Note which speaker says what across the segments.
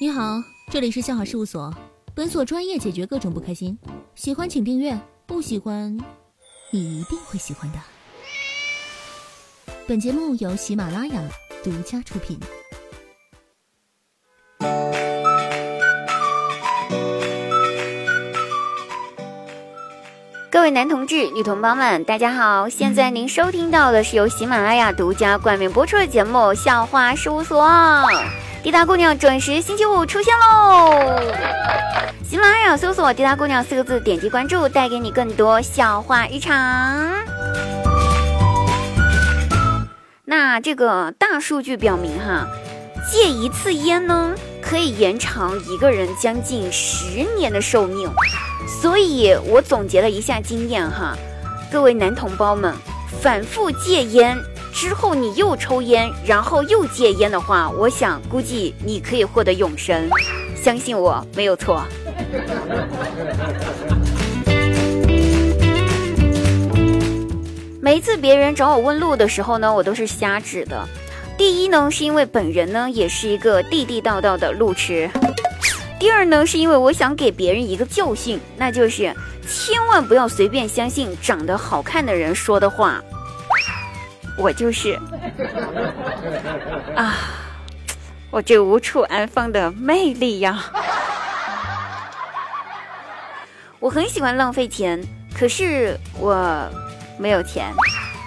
Speaker 1: 你好，这里是笑话事务所，本所专业解决各种不开心。喜欢请订阅，不喜欢你一定会喜欢的。本节目由喜马拉雅独家出品。
Speaker 2: 各位男同志、女同胞们，大家好！现在您收听到的是由喜马拉雅独家冠名播出的节目《笑话事务所》。滴答姑娘准时星期五出现喽！喜马拉雅搜索“滴答姑娘”四个字，点击关注，带给你更多笑话日常。那这个大数据表明，哈，戒一次烟呢，可以延长一个人将近十年的寿命。所以我总结了一下经验哈，各位男同胞们，反复戒烟之后，你又抽烟，然后又戒烟的话，我想估计你可以获得永生，相信我没有错。每一次别人找我问路的时候呢，我都是瞎指的。第一呢，是因为本人呢也是一个地地道道的路痴。第二呢，是因为我想给别人一个教训，那就是千万不要随便相信长得好看的人说的话。我就是啊，我这无处安放的魅力呀！我很喜欢浪费钱，可是我没有钱。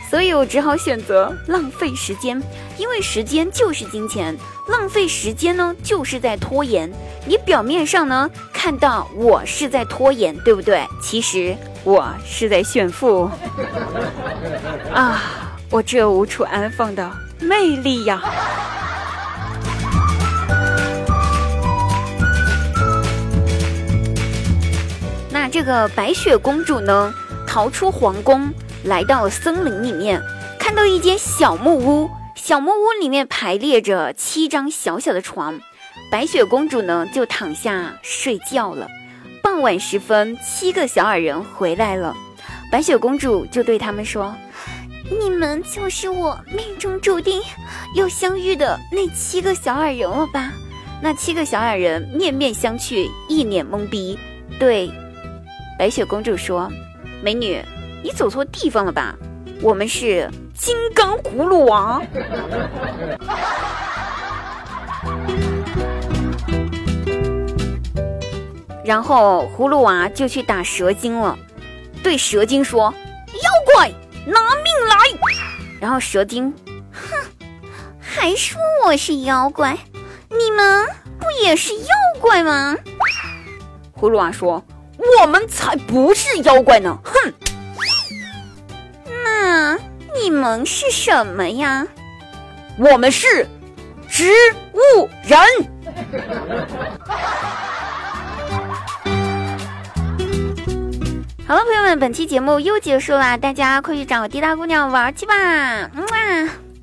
Speaker 2: 所以我只好选择浪费时间，因为时间就是金钱，浪费时间呢就是在拖延。你表面上呢看到我是在拖延，对不对？其实我是在炫富啊！我这无处安放的魅力呀！那这个白雪公主呢，逃出皇宫。来到了森林里面，看到一间小木屋，小木屋里面排列着七张小小的床，白雪公主呢就躺下睡觉了。傍晚时分，七个小矮人回来了，白雪公主就对他们说：“你们就是我命中注定要相遇的那七个小矮人了吧？”那七个小矮人面面相觑，一脸懵逼，对白雪公主说：“美女。”你走错地方了吧？我们是金刚葫芦娃。然后葫芦娃就去打蛇精了，对蛇精说：“妖怪，拿命来！”然后蛇精，哼，还说我是妖怪，你们不也是妖怪吗？葫芦娃说：“我们才不是妖怪呢！”哼。那你们是什么呀？我们是植物人。好了，朋友们，本期节目又结束啦，大家快去找滴答姑娘玩去吧！嗯啊。